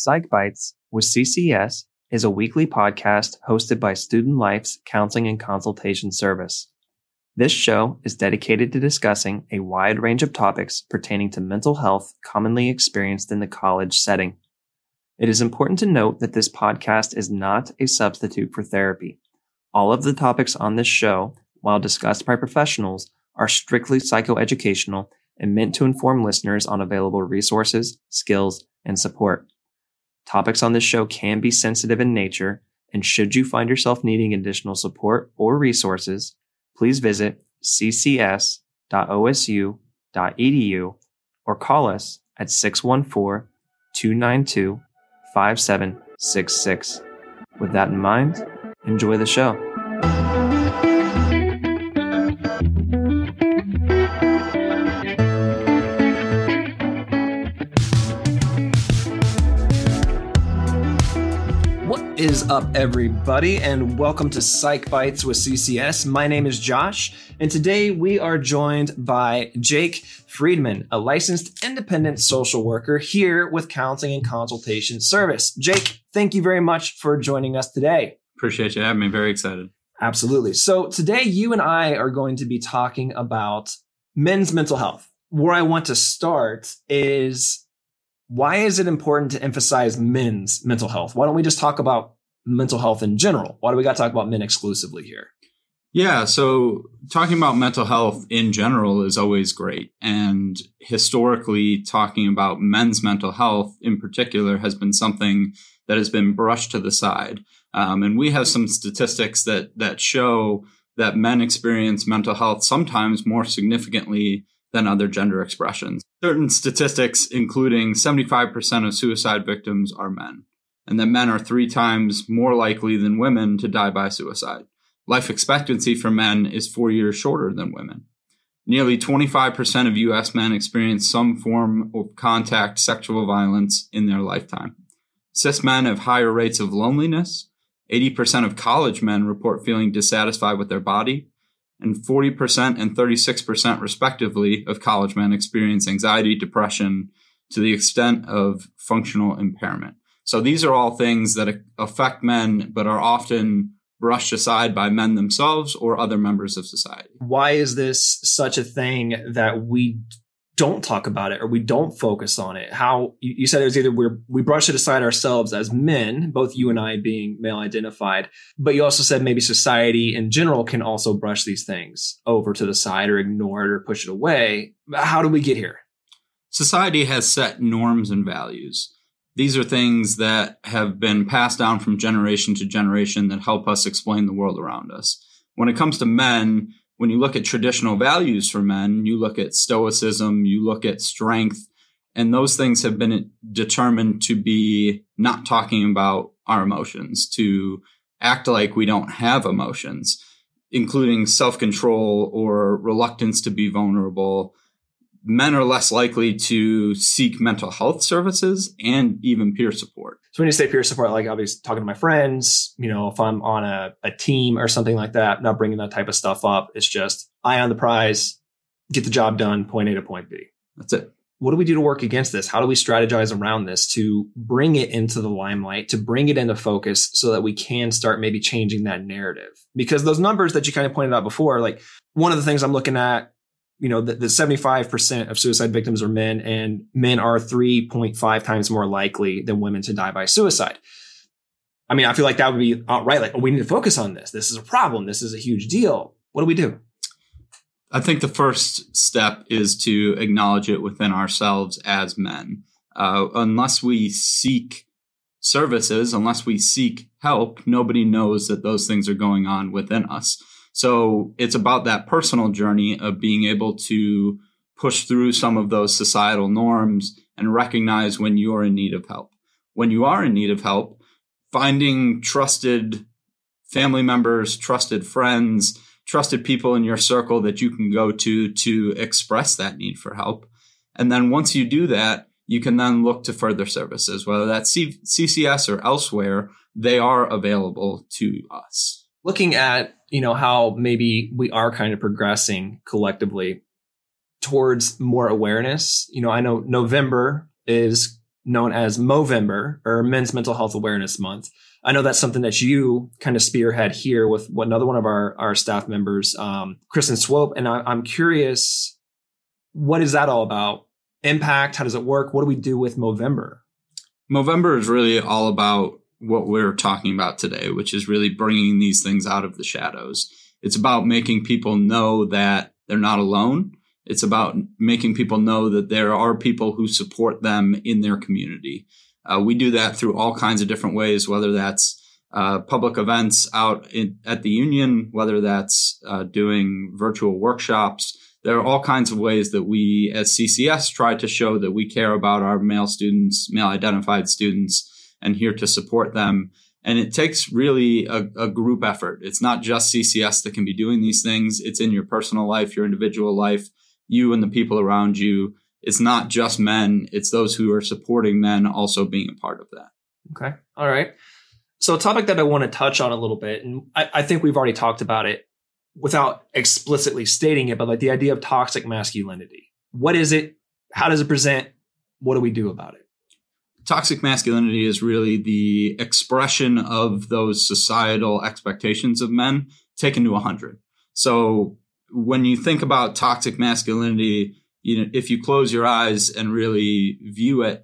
Psych Bites with CCS is a weekly podcast hosted by Student Life's Counseling and Consultation Service. This show is dedicated to discussing a wide range of topics pertaining to mental health commonly experienced in the college setting. It is important to note that this podcast is not a substitute for therapy. All of the topics on this show, while discussed by professionals, are strictly psychoeducational and meant to inform listeners on available resources, skills, and support. Topics on this show can be sensitive in nature, and should you find yourself needing additional support or resources, please visit ccs.osu.edu or call us at 614 292 5766. With that in mind, enjoy the show. Is up, everybody, and welcome to Psych Bites with CCS. My name is Josh, and today we are joined by Jake Friedman, a licensed independent social worker here with Counseling and Consultation Service. Jake, thank you very much for joining us today. Appreciate you having me. Very excited. Absolutely. So, today you and I are going to be talking about men's mental health. Where I want to start is why is it important to emphasize men's mental health? Why don't we just talk about mental health in general? Why do we got to talk about men exclusively here? Yeah, so talking about mental health in general is always great. And historically, talking about men's mental health in particular has been something that has been brushed to the side. Um, and we have some statistics that, that show that men experience mental health sometimes more significantly than other gender expressions. Certain statistics, including 75% of suicide victims, are men, and that men are three times more likely than women to die by suicide. Life expectancy for men is four years shorter than women. Nearly 25% of US men experience some form of contact sexual violence in their lifetime. Cis men have higher rates of loneliness. 80% of college men report feeling dissatisfied with their body and 40% and 36% respectively of college men experience anxiety, depression to the extent of functional impairment. So these are all things that affect men, but are often brushed aside by men themselves or other members of society. Why is this such a thing that we don't talk about it or we don't focus on it. How you, said it was either we we brush it aside ourselves as men, both you and I being male identified, but you also said maybe society in general can also brush these things over to the side or ignore it or push it away. How do we get here? Society has set norms and values. These are things that have been passed down from generation to generation that help us explain the world around us. When it comes to men, when you look at traditional values for men, you look at stoicism, you look at strength, and those things have been determined to be not talking about our emotions, to act like we don't have emotions, including self control or reluctance to be vulnerable, men are less likely to seek mental health services and even peer support. So when you say peer support, like obviously talking to my friends, you know, if I'm on a, a team or something like that, not bringing that type of stuff up. It's just eye on the prize, get the job done, point A to point B. That's it. What do we do to work against this? How do we strategize around this to bring it into the limelight, to bring it into focus so that we can start maybe changing that narrative? Because those numbers that you kind of pointed out before, like one of the things I'm looking at you know, the, the 75% of suicide victims are men and men are 3.5 times more likely than women to die by suicide. I mean, I feel like that would be outright like, oh, we need to focus on this. This is a problem. This is a huge deal. What do we do? I think the first step is to acknowledge it within ourselves as men. Uh, unless we seek services, unless we seek help, nobody knows that those things are going on within us. So it's about that personal journey of being able to push through some of those societal norms and recognize when you're in need of help. When you are in need of help, finding trusted family members, trusted friends, trusted people in your circle that you can go to to express that need for help. And then once you do that, you can then look to further services, whether that's CCS or elsewhere, they are available to us looking at you know how maybe we are kind of progressing collectively towards more awareness you know i know november is known as Movember or Men's Mental Health Awareness Month. I know that's something that you kind of spearhead here with another one of our, our staff members, um, Kristen Swope. And I, I'm curious, what is that all about? Impact? How does it work? What do we do with Movember? Movember is really all about what we're talking about today, which is really bringing these things out of the shadows. It's about making people know that they're not alone. It's about making people know that there are people who support them in their community. Uh, we do that through all kinds of different ways, whether that's uh, public events out in, at the union, whether that's uh, doing virtual workshops. There are all kinds of ways that we as CCS try to show that we care about our male students, male identified students, and here to support them. And it takes really a, a, group effort. It's not just CCS that can be doing these things. It's in your personal life, your individual life, you and the people around you. It's not just men. It's those who are supporting men also being a part of that. Okay. All right. So a topic that I want to touch on a little bit, and I, I think we've already talked about it without explicitly stating it, but like the idea of toxic masculinity. What is it? How does it present? What do we do about it? Toxic masculinity is really the expression of those societal expectations of men taken to 100 so when you think about toxic masculinity you know if you close your eyes and really view it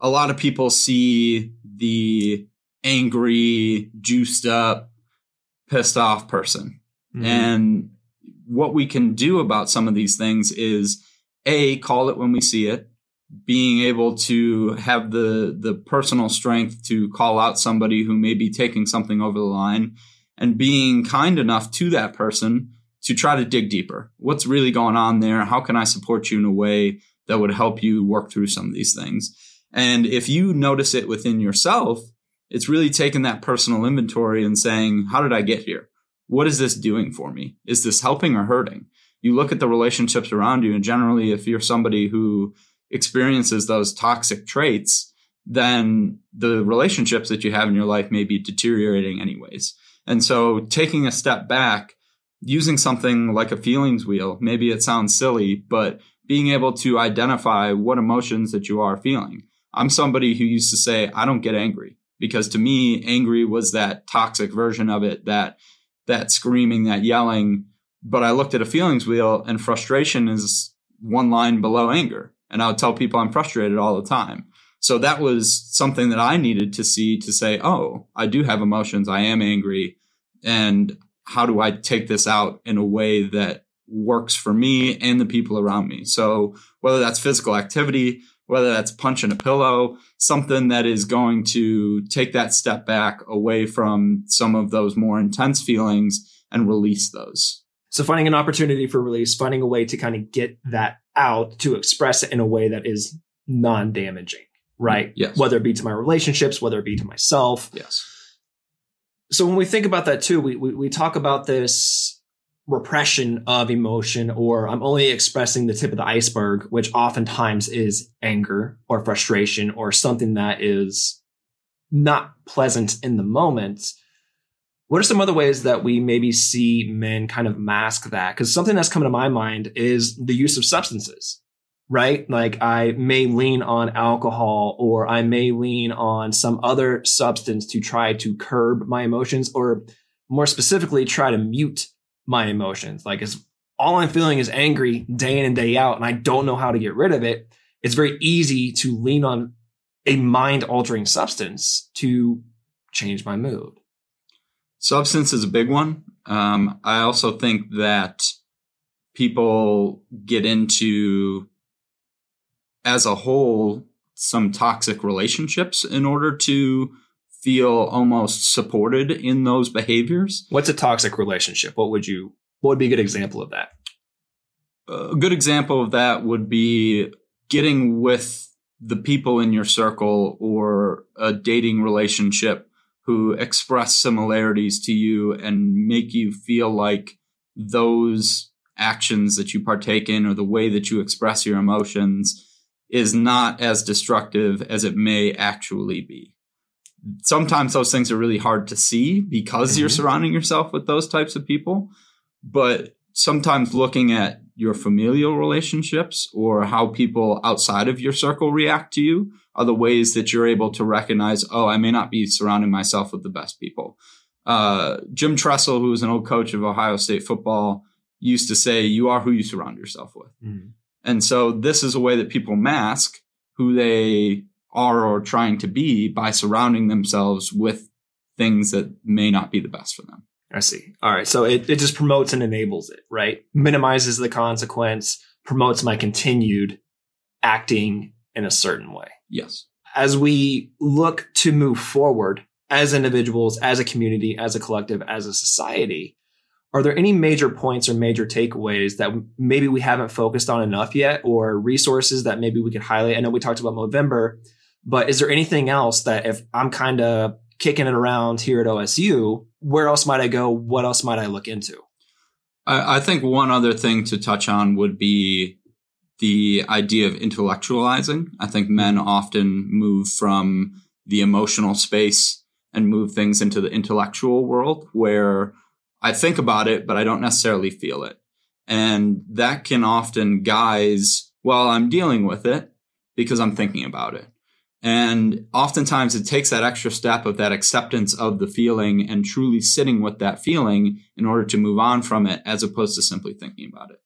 a lot of people see the angry juiced up pissed off person. Mm-hmm. and what we can do about some of these things is a call it when we see it being able to have the the personal strength to call out somebody who may be taking something over the line and being kind enough to that person to try to dig deeper. What's really going on there? How can I support you in a way that would help you work through some of these things? And if you notice it within yourself, it's really taking that personal inventory and saying, how did I get here? What is this doing for me? Is this helping or hurting? You look at the relationships around you, and generally, if you're somebody who experiences those toxic traits, then the relationships that you have in your life may be deteriorating anyways. And so taking a step back, using something like a feelings wheel, maybe it sounds silly, but being able to identify what emotions that you are feeling. I'm somebody who used to say, I don't get angry because to me, angry was that toxic version of it, that, that screaming, that yelling. But I looked at a feelings wheel and frustration is one line below anger. And I would tell people I'm frustrated all the time. So that was something that I needed to see to say, oh, I do have emotions. I am angry. And how do I take this out in a way that works for me and the people around me? So whether that's physical activity, whether that's punching a pillow, something that is going to take that step back away from some of those more intense feelings and release those. So finding an opportunity for release, finding a way to kind of get that out to express it in a way that is non-damaging, right? Yes. Whether it be to my relationships, whether it be to myself. Yes. So when we think about that too, we, we, we talk about this repression of emotion, or I'm only expressing the tip of the iceberg, which oftentimes is anger or frustration or something that is not pleasant in the moment. What are some other ways that we maybe see men kind of mask that? Because something that's coming to my mind is the use of substances, right? Like I may lean on alcohol or I may lean on some other substance to try to curb my emotions or more specifically, try to mute my emotions. Like it's all I'm feeling is angry day in and day out and I don't know how to get rid of it. It's very easy to lean on a mind altering substance to change my mood. Substance is a big one. Um, I also think that people get into, as a whole, some toxic relationships in order to feel almost supported in those behaviors. What's a toxic relationship? What would you, what would be a good example of that? A good example of that would be getting with the people in your circle or a dating relationship who express similarities to you and make you feel like those actions that you partake in or the way that you express your emotions is not as destructive as it may actually be. Sometimes those things are really hard to see because mm-hmm. you're surrounding yourself with those types of people. But sometimes looking at your familial relationships or how people outside of your circle react to you are the ways that you're able to recognize, oh, I may not be surrounding myself with the best people. Uh, Jim Tressel, who was an old coach of Ohio State football, used to say, you are who you surround yourself with. Mm-hmm. And so this is a way that people mask who they are or trying to be by surrounding themselves with things that may not be the best for them. I see. All right. So it, it just promotes and enables it, right? Minimizes the consequence, promotes my continued acting in a certain way. Yes. As we look to move forward as individuals, as a community, as a collective, as a society, are there any major points or major takeaways that maybe we haven't focused on enough yet or resources that maybe we could highlight? I know we talked about Movember, but is there anything else that if I'm kind of kicking it around here at OSU, where else might I go? What else might I look into? I, I think one other thing to touch on would be the idea of intellectualizing. I think men mm-hmm. often move from the emotional space and move things into the intellectual world where I think about it, but I don't necessarily feel it. And that can often guise, well, I'm dealing with it because I'm thinking about it. And oftentimes it takes that extra step of that acceptance of the feeling and truly sitting with that feeling in order to move on from it as opposed to simply thinking about it.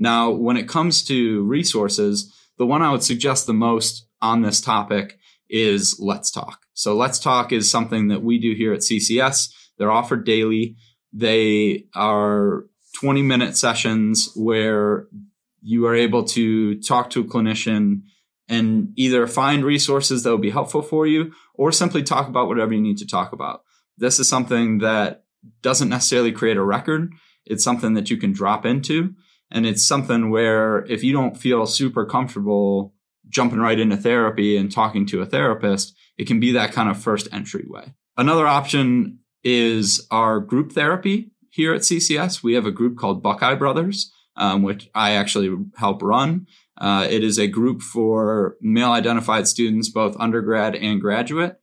Now, when it comes to resources, the one I would suggest the most on this topic is Let's Talk. So Let's Talk is something that we do here at CCS. They're offered daily. They are 20 minute sessions where you are able to talk to a clinician and either find resources that will be helpful for you or simply talk about whatever you need to talk about. This is something that doesn't necessarily create a record. It's something that you can drop into. And it's something where if you don't feel super comfortable jumping right into therapy and talking to a therapist, it can be that kind of first entryway. Another option is our group therapy here at CCS. We have a group called Buckeye Brothers, um, which I actually help run. Uh, it is a group for male identified students, both undergrad and graduate.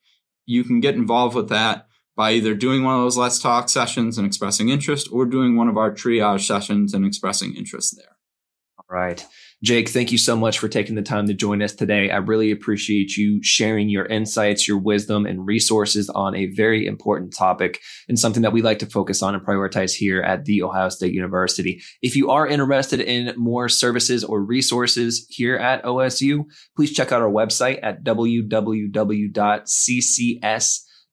You can get involved with that by either doing one of those Let's Talk sessions and expressing interest or doing one of our triage sessions and expressing interest there. All right. Jake, thank you so much for taking the time to join us today. I really appreciate you sharing your insights, your wisdom, and resources on a very important topic and something that we like to focus on and prioritize here at The Ohio State University. If you are interested in more services or resources here at OSU, please check out our website at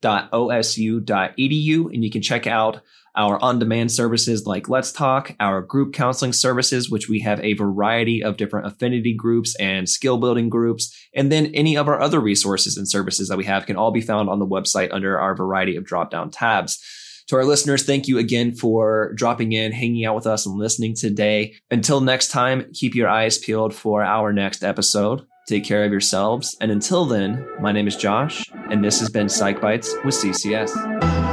www.ccs.osu.edu and you can check out our on demand services like Let's Talk, our group counseling services, which we have a variety of different affinity groups and skill building groups. And then any of our other resources and services that we have can all be found on the website under our variety of drop down tabs. To our listeners, thank you again for dropping in, hanging out with us, and listening today. Until next time, keep your eyes peeled for our next episode. Take care of yourselves. And until then, my name is Josh, and this has been Psych Bites with CCS.